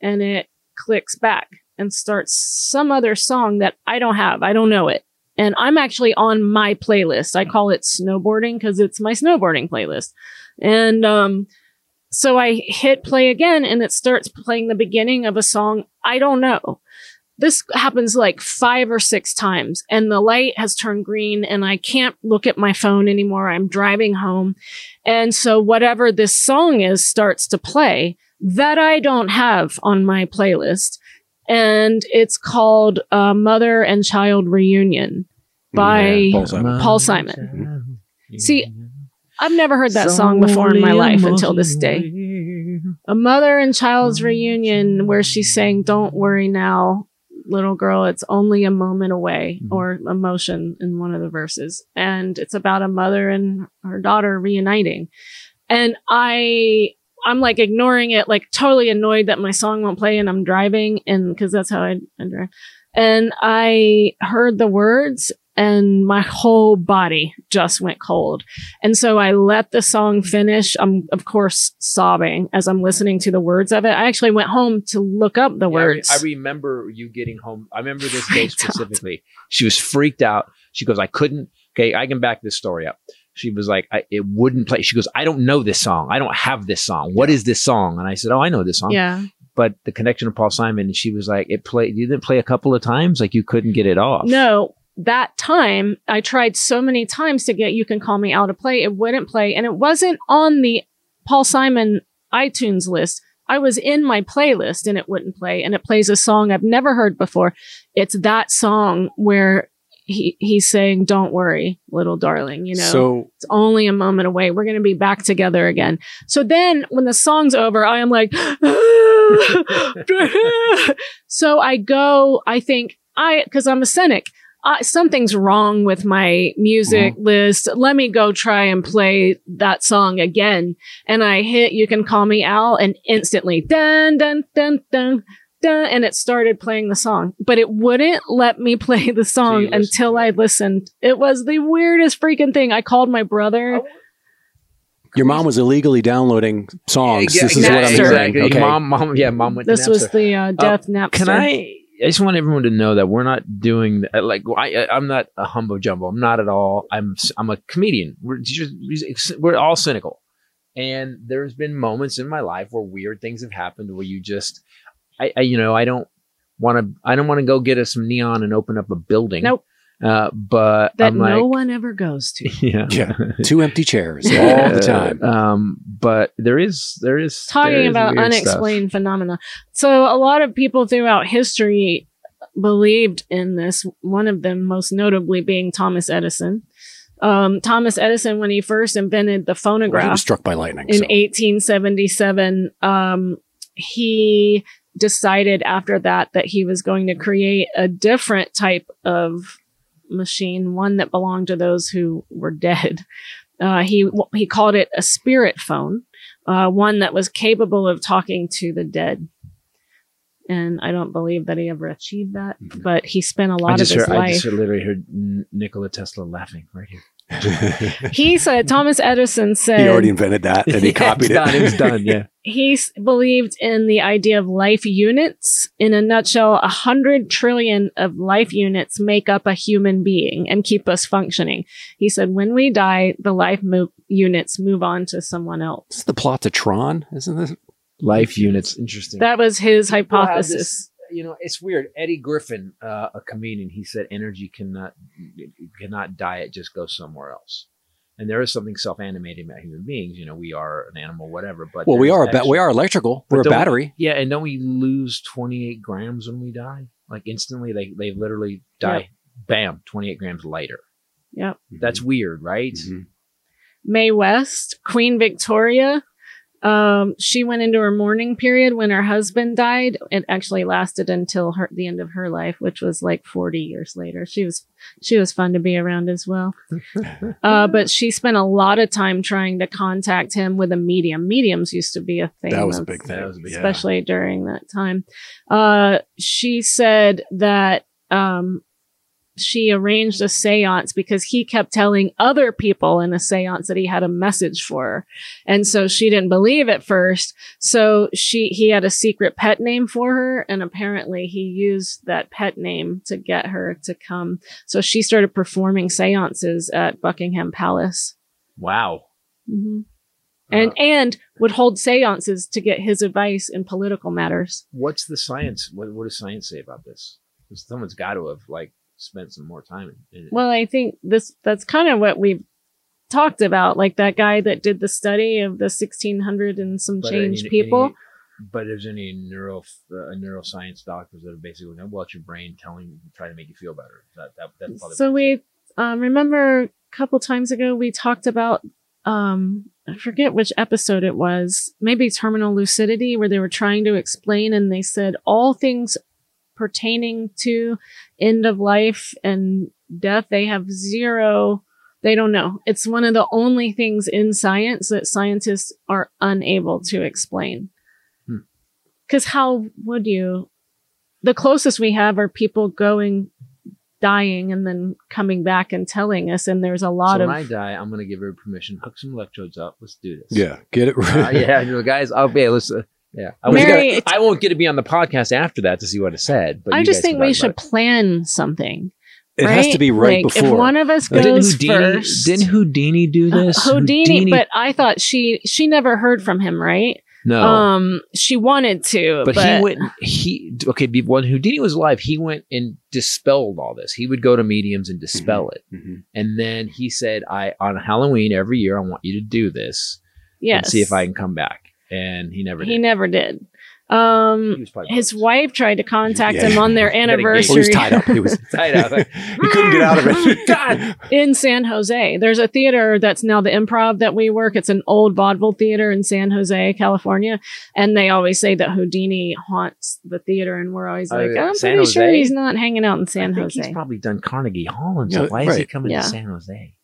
and it clicks back and starts some other song that I don't have. I don't know it. And I'm actually on my playlist. I call it snowboarding because it's my snowboarding playlist. And, um, so I hit play again and it starts playing the beginning of a song I don't know. This happens like five or six times and the light has turned green and I can't look at my phone anymore. I'm driving home. And so whatever this song is starts to play. that I don't have on my playlist. And it's called uh, Mother and Child Reunion by Yeah, Paul Simon. Paul Simon. See, I've never heard that song before in my life until this day. A mother and child's reunion where she's saying, Don't worry now, little girl, it's only a moment away, Mhm. or emotion in one of the verses. And it's about a mother and her daughter reuniting. And I, I'm like ignoring it, like totally annoyed that my song won't play and I'm driving and cause that's how I, I drive. And I heard the words and my whole body just went cold. And so I let the song finish. I'm, of course, sobbing as I'm listening to the words of it. I actually went home to look up the Yeah, I re- words. I, remember you getting home. I remember this day specifically. She was freaked out. She goes, I couldn't. Okay, I can back this story up. She was like, I, it wouldn't play. She goes, I don't know this song. I don't have this song. What is this song? And I said, Oh, I know this song. yeah. But the connection of Paul Simon, and she was like, it played. You didn't play a couple of times, like you couldn't get it off. No, that time I tried so many times to get You Can Call Me Out to play. It wouldn't play. And it wasn't on the Paul Simon iTunes list. I was in my playlist and it wouldn't play. And it plays a song I've never heard before. It's that song where he, he's saying, Don't worry, little darling, you know. So It's only a moment away. We're going to be back together again. So then when the song's over, I am like, so I go, I think I, cause I'm a cynic. Uh, something's wrong with my music list. Let me go try and play that song again. And I hit, you can call me Al and instantly dun, dun, dun, dun, dun. And it started playing the song, but it wouldn't let me play the song listened until I listened. It was the weirdest freaking thing. I called my brother. your mom was illegally downloading songs. Yeah, this is what I'm hearing. Exactly. Okay. Mom, mom, yeah, mom went. This to was the uh, death Napster. Can I? I just want everyone to know that we're not doing uh, like I, I'm not a humbo jumbo. I'm not at all. I'm I'm a comedian. We're just we're all cynical, and there's been moments in my life where weird things have happened where you just, I, I you know I don't want to I don't want to go get us some neon and open up a building. Nope. Uh, but That I'm no like, one ever goes to. yeah, Yeah. Two empty chairs all the time. Um, but there is there is Talking is about weird stuff. unexplained phenomena. So a lot of people throughout history believed in this. One of them, most notably, being Thomas Edison. Um, Thomas Edison, when he first invented the Well, he phonograph, was struck by lightning. in so. 1877 um, he decided after that that he was going to create a different type of machine one that belonged to those who were dead. Uh, he he called it a spirit phone uh, one that was capable of talking to the dead. And i don't believe that he ever achieved that but he spent a lot of his heard, I just literally heard Nikola Tesla laughing right here. he said thomas edison said he already invented that and he Yeah, copied it's Done, it was done. Yeah. he believed in the idea of life units. In a nutshell, a hundred trillion of life units make up a human being and keep us functioning. He said, when we die, the life move, units move on to someone else. This is the plot to Tron, isn't this? Life units. Interesting. That was his People have hypothesis. this- you know, it's weird. Eddie Griffin, uh, a comedian, he said energy cannot cannot die; it just goes somewhere else. And there is something self-animating about human beings. You know, we are an animal, whatever. But Well, we are a ba- we are electrical. But We're a don't- battery. Yeah, and don't we lose 28 grams when we die? Like instantly, they they literally die. Bam, 28 grams lighter. Yep. That's weird, right? Mhm. Mae West, Queen Victoria. Um, she went into her mourning period when her husband died. It actually lasted until her, the end of her life, which was like 40 years later. She was, she was fun to be around as well. Uh, but she spent a lot of time trying to contact him with a medium. Mediums used to be a thing. That was a big thing. That was Yeah. especially during that time. Uh, she said that um, she arranged a seance because he kept telling other people in a seance that he had a message for her. And so she didn't believe at first. So she, he had a secret pet name for her. And apparently he used that pet name to get her to come. So she started performing seances at Buckingham Palace. Wow. hmm And, and would hold seances to get his advice in political matters. What's the science? What, what does science say about this? 'Cause someone's got to have like spent some more time in, in it. Well, I think this that's kind of what we've talked about, like that guy that did the study of the 1600 and some But, change any- people. any- but there's any neuro uh, neuroscience doctors that are basically going, well, it's your brain telling, try to make you feel better. That, that that's probably So we um, remember a couple times ago we talked about um, I forget which episode it was, maybe terminal lucidity, where they were trying to explain and they said all things pertaining to end of life and death, they have zero. They don't know. It's one of the only things in science that scientists are unable to explain. Hmm. Because how would you? The closest we have are people going, dying, and then coming back and telling us. And there's a lot so of when I die, I'm going to give her permission. Hook some electrodes up. Let's do this. Yeah, get it Uh, right. yeah, you know, guys. I'll be. Let's. Uh, yeah, I, was Mary, gonna- I won't get to be on the podcast after that to see what it said. But I you just guys think we should about plan something. It has to be right like, before. If one of us goes Didn't Houdini? first, Didn't Houdini do Uh, this? Houdini, but I thought she she never heard from him, right? no. Um, she wanted to, but, but, he went. He okay. When Houdini was alive, he went and dispelled all this. He would go to mediums and dispel it, Mhm. and then he said, "I on Halloween every year, I want you to do this yes, and see if I can come back." And he never did. He never did. Um, He his buzzed. wife tried to contact Yeah. him on their Got engaged. Well, anniversary he was tied up. He was tied up. he couldn't get out of it. God. in San Jose. There's a theater that's now the improv that we work. It's an old vaudeville theater in San Jose, California. And they always say that Houdini haunts the theater. And we're always Oh, like, yeah. I'm San pretty sure he's not hanging out in I San think Jose. he's probably done Carnegie Hall and Yeah, stuff. Why is he coming Yeah. to San Jose?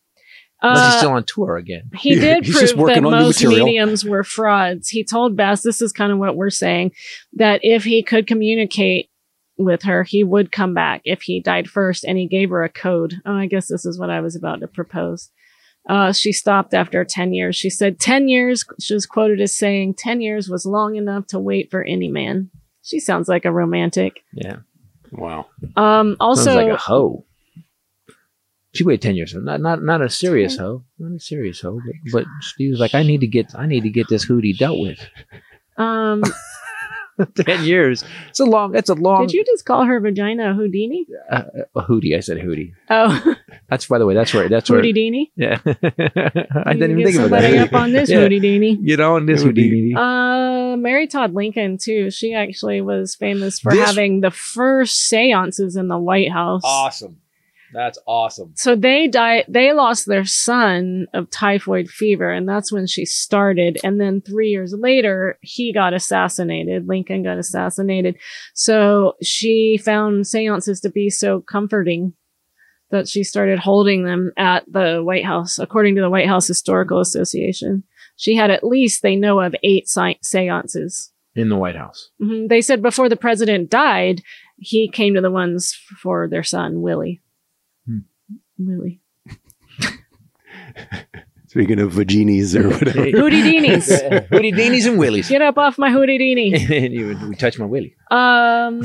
Unless he's Uh, still on tour again. he did he's prove just working that on most mediums were frauds. He told Bess, this is kind of what we're saying, that if he could communicate with her, he would come back if he died first. And he gave her a code. Oh, I guess this is what I was about to propose. Uh, she stopped after 10 years. She said 10 years, she was quoted as saying 10 years was long enough to wait for any man. She sounds like a romantic. Yeah. Wow. Um, also, Sounds like a hoe. She waited ten years. Not not not a serious hoe. Not a serious hoe. But, but she was like, I need to get I need to get this hootie dealt with. um, ten years. It's a long. It's a long. did you just call her vagina a Houdini? Uh, a hootie. I said hootie. Oh, That's by the way. That's where, That's right. Houdini? Yeah. I didn't even think about somebody that. up on this Yeah. Houdini. You know, and this Houdini. Houdini. Uh, Mary Todd Lincoln too. She actually was famous for This- having the first seances in the White House. awesome. That's awesome. So they died. They lost their son of typhoid fever, and that's when she started. And then three years later, he got assassinated. Lincoln got assassinated. So she found seances to be so comforting that she started holding them at the White House, according to the White House Historical Association. She had at least they know of eight se- seances. In the White House. hmm They said before the president died, he came to the ones for their son, Willie. Willie. Speaking of vaginis or whatever. Hootie-deenies. Hootie Deenies and Willies. Get up off my hootie-deenie. and you would we touch my willy. Um,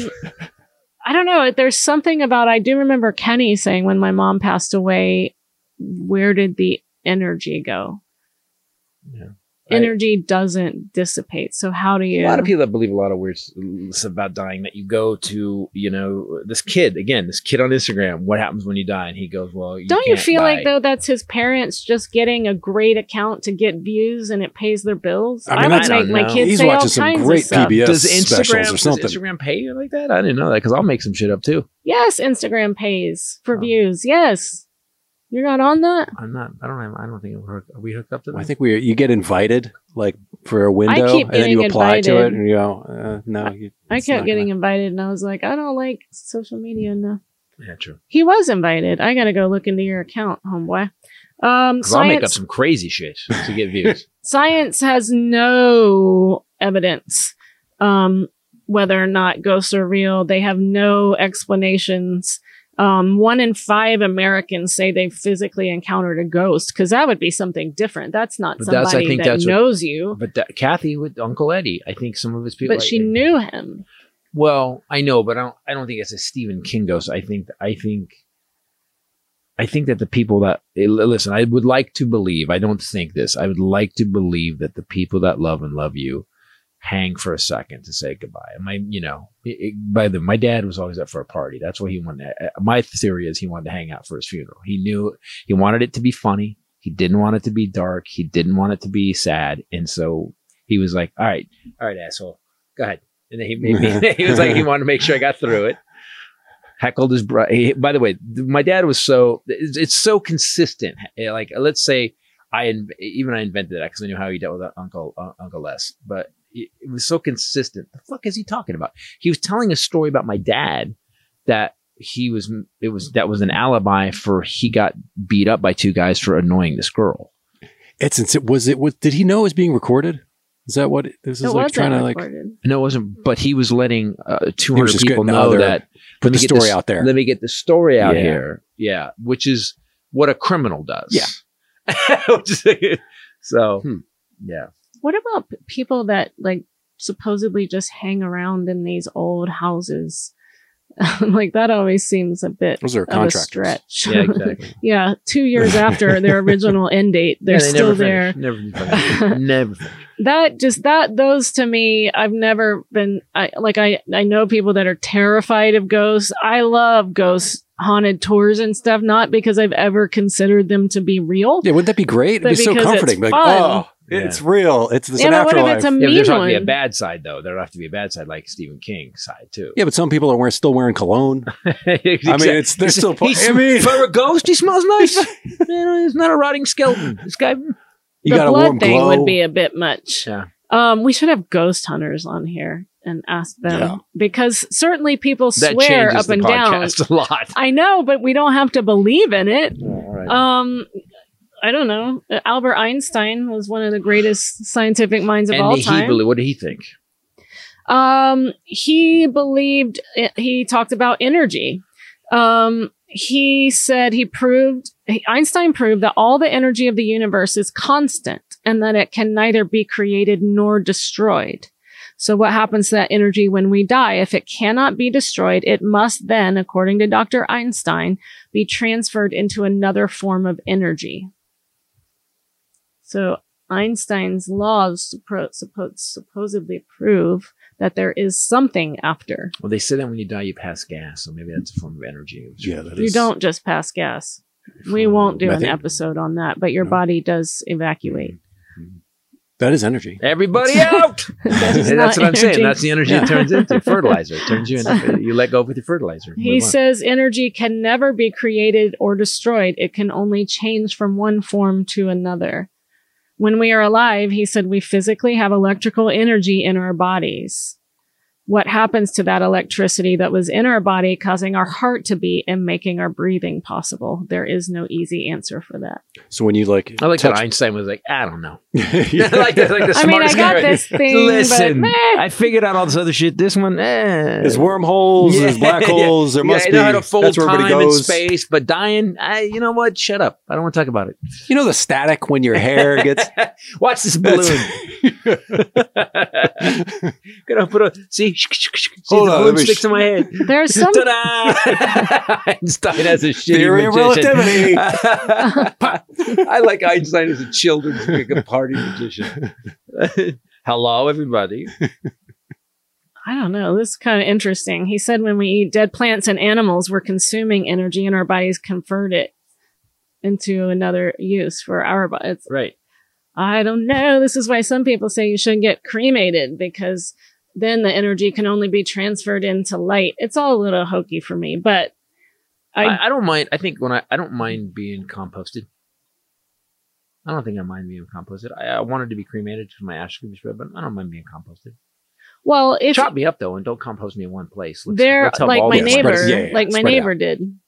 I don't know. There's something about, I do remember Kenny saying when my mom passed away, where did the energy go? Yeah. I- Energy doesn't dissipate. So how do you? A lot of people that believe a lot of weird s- about dying that you go to, you know, this kid again, this kid on Instagram. What happens when you die? And he goes, "Well, you Don't you can't feel die." like though that's his parents just getting a great account to get views and it pays their bills? I mean, would that's- make I my know. kids He's say all watching some kinds great of stuff. PBS does Instagram or does something. Instagram pay you like that? I didn't know that because I'll make some shit up too. Yes, Instagram pays for Oh. views. Yes, you're not on that. I'm not. I don't. Have, I don't think we're hooked, are we hooked up to that. I think we you get invited like for a window, keep and then you getting apply to it, and you go, uh, no. You, I kept getting gonna- invited, and I was like, I don't like social media enough. yeah, true. He was invited. I got to go look into your account, homeboy. Um, 'Cause I'll make up some crazy shit to get views. science has no evidence um, whether or not ghosts are real. They have no explanations. Um, one in five Americans say they physically encountered a ghost because that would be something different. That's not But that's- I somebody think that that's what- knows you, but that, Kathy with Uncle Eddie, I think some of his people. but like- she knew him. Well, I know, but I don't. I don't think it's a Stephen King ghost. I think. I think. I think that the people that eh, listen, I would like to believe. I don't think this. I would like to believe that the people that love and love you hang for a second to say goodbye. And my, you know, it, it, by the my dad was always up for a party. That's what he wanted. uh, My theory is he wanted to hang out for his funeral. He knew he wanted it to be funny. He didn't want it to be dark. He didn't want it to be sad. And so he was like, "All right, all right, asshole." Go ahead. And then he made me, he was like, he wanted to make sure I got through it. Heckled his brother. By the way, my dad was so, it's, it's so consistent. Like, let's say I, even I invented that because I knew how he dealt with Uncle, uh, Uncle Les, but it, it was so consistent. The fuck is he talking about? He was telling a story about my dad that he was, it was, that was an alibi for he got beat up by two guys for annoying this girl. It's ins- was it was did he know it was being recorded? Is that what this is it like wasn't trying to like. No, it wasn't. But he was letting uh, two He was people know other- that. put the story this- out there? Let me get the story out Yeah. here. Yeah, which is what a criminal does. Yeah. So, Hmm. yeah. What about people that like supposedly just hang around in these old houses? like that always seems a bit Those are of a stretch. Yeah, exactly. yeah, two years after their original end date, they're Yeah, they still never there. finish. Never, finish. never. that just that those to me i've never been I, like i i know people that are terrified of ghosts i love ghost haunted tours and stuff not because i've ever considered them to be real Yeah, wouldn't that be great? It'd be so because it's comforting. Like, fun. oh, it's real. It's this yeah, an but what if it's a Yeah, but mean there's have to be a bad side though. There have to be a bad side, like Stephen King side too. yeah, but some people are wearing, still wearing cologne. I I mean, it's they're still. He, I mean, for a ghost, he smells nice. Man, he's not a rotting skeleton. This guy. you the got a blood warm thing glow. would be a bit much Yeah. um we should have ghost hunters on here and ask them Yeah. because certainly people That swear changes up the and down a lot. i know but we don't have to believe in it All right. Um, I don't know. Albert Einstein was one of the greatest scientific minds of and all he time. believed, what did he think? um, he believed he talked about energy. Um, he said he proved Einstein proved that all the energy of the universe is constant and that it can neither be created nor destroyed. So what happens to that energy when we die? If it cannot be destroyed, it must then, according to Dr. Einstein, be transferred into another form of energy. So Einstein's laws suppo- suppo- supposedly prove that there is something after. Well, they say that when you die, you pass gas, so maybe that's a form of energy. Yeah, that You is- don't just pass gas. We won't do an episode on that, but your No. body does evacuate. Mm-hmm. That is energy. Everybody out! That is And that's not what I'm saying. That's the energy Yeah. it turns into. Fertilizer. It turns you into, you let go with your fertilizer. He Move on. says energy can never be created or destroyed. It can only change from one form to another. When we are alive, he said we physically have electrical energy in our bodies. What happens to that electricity that was in our body, causing our heart to beat and making our breathing possible? There is no easy answer for that. So when you like, I like that Einstein was like, I don't know. Yeah. I like that. Like the I mean, I smartest got guy. this thing, Listen, but. I figured out all this other shit. This one, eh. There's wormholes. There's black Yeah. holes. There Yeah, must I be. know how to fold that's where time everybody and goes. space, but dying, I, you know what? Shut up. I don't want to talk about it. You know the static when your hair gets. Watch this balloon. Gonna put a see. See Hold on, balloon let me sticks sh- in my head. There's some Ta-da! Einstein has a shitty Theory of magician. I like Einstein as a children's big party magician. Hello, everybody. I don't know. This is kind of interesting. He said when we eat dead plants and animals, we're consuming energy and our bodies convert it into another use for our bodies. Right. I don't know. This is why some people say you shouldn't get cremated because then the energy can only be transferred into light. It's all a little hokey for me, but I, I, I don't mind. I think when I I don't mind being composted. I don't think I mind being composted. I, I wanted to be cremated because my ashes could be spread, but I don't mind being composted. well, if Chop me up though, and don't compost me in one place. Let's, they're let's like my get neighbor. Yeah, yeah, like my spread it neighbor did.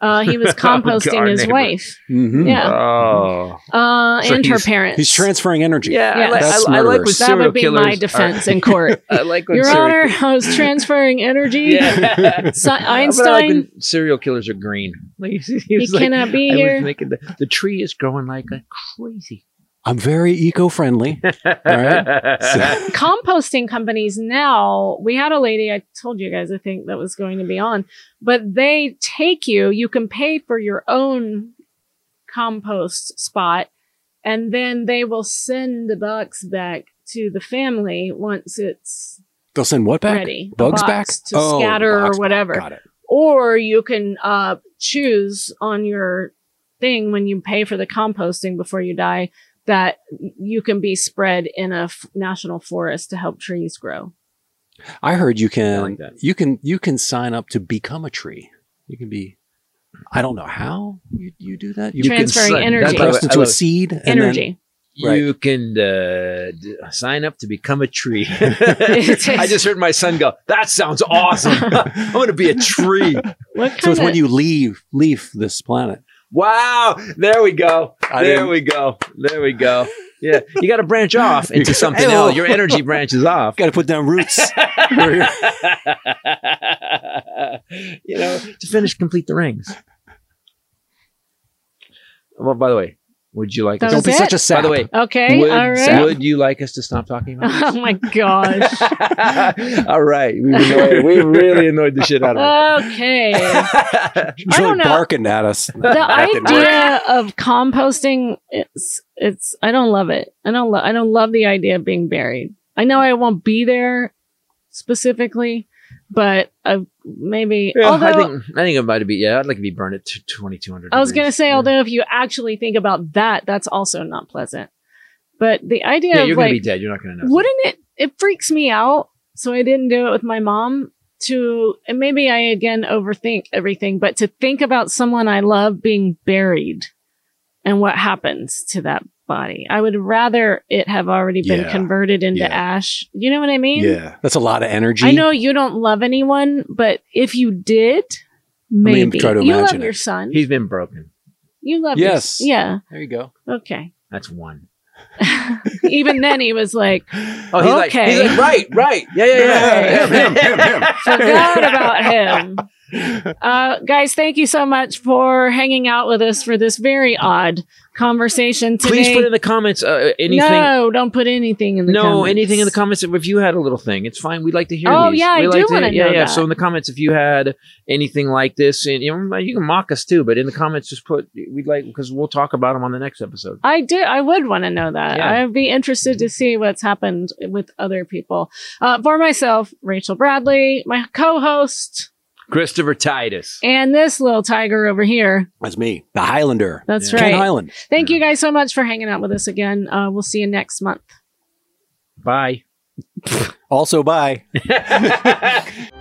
Uh, he was Oh, composting our his neighbor. wife, Mhm. Yeah. Oh, uh, So and her parents. He's transferring energy. yeah. Yeah. I, like, That's I, I like when that would be killers my are- defense in court. I like when Your serial- Honor, I was transferring energy. Yeah. Si- But I like Einstein, serial killers are green. Like, he he was like, cannot be I was here. making the, the tree is growing like a crazy. I'm very eco-friendly. right. Composting companies now, we had a lady, I told you guys, I think that was going to be on, but they take you, you can pay for your own compost spot, and then they will send the bucks back to the family once it's They'll send what back? ready. Bugs box back to Oh, scatter box or whatever. Got it. or you can uh, choose on your thing when you pay for the composting before you die that you can be spread in a f- national forest to help trees grow. I heard you can like you can you can sign up to become a tree. You can be. I don't know how you, you do that. You You can Transferring sign- energy. that's by the press way, I into a love it. seed. and Energy. Right. You can uh, d- sign up to become a tree. I just heard my son go, That sounds awesome. I'm going to be a tree. What So kind it's when you leave leave this planet. Wow. There we go. I there didn't- we go. There we go. Yeah. You got to branch off into something Hey, else. oh. Your energy branches off. Got to put down roots. you know, to finish, complete the rings. Well, by the way, would you like That us? Don't be it? such a sap. By the way, Okay, would, all right. would you like us to stop talking about This? Oh my gosh. All right, we annoyed, we really annoyed the shit out of Okay. it. She's really know. barking at us. the That work. idea of composting it's it's I don't love it. I don't lo- I don't love the idea of being buried. I know I won't be there specifically, but uh, maybe Yeah, although I think I think it might be. Yeah, I'd like to be burned at twenty two hundred. I was going to say, although if you actually think about that, that's also not pleasant. But the idea yeah, of you're gonna be dead. You're not going to know. wouldn't it? It freaks me out. So I didn't do it with my mom. To and maybe I again overthink everything, but to think about someone I love being buried and what happens to that body, I would rather it have already been Yeah. converted into Yeah. ash. You know what I mean? Yeah, that's a lot of energy. I know you don't love anyone, but if you did, maybe try to you love imagine your son. He's been broken. You love Yes. Your, yeah. There you go. Okay. That's one. Even then, he was like, Oh, he's like, Okay. he's like, right, right, yeah, yeah, yeah, Him, him, him, him. forgot about him. Uh, guys, thank you so much for hanging out with us for this very odd conversation today. Please put in the comments uh, anything. No, don't put anything in the no, comments. anything in the comments. If you had a little thing, it's fine. We'd like to hear. Oh, these. yeah, I we do wanna Yeah, know yeah. that. So in the comments, if you had anything like this, and you know, you can mock us too, but in the comments, just put. We'd like because we'll talk about them on the next episode. I do. I would want to know that. Yeah. I'd be interested to see what's happened with other people. Uh, for myself, Rachel Bradley, my co-host, Christopher Titus. and this little tiger over here. That's me, the Hylinder. That's Yeah. right. Ken Highland. Thank you guys so much for hanging out with us again. Uh, we'll see you next month. Bye. Also, bye.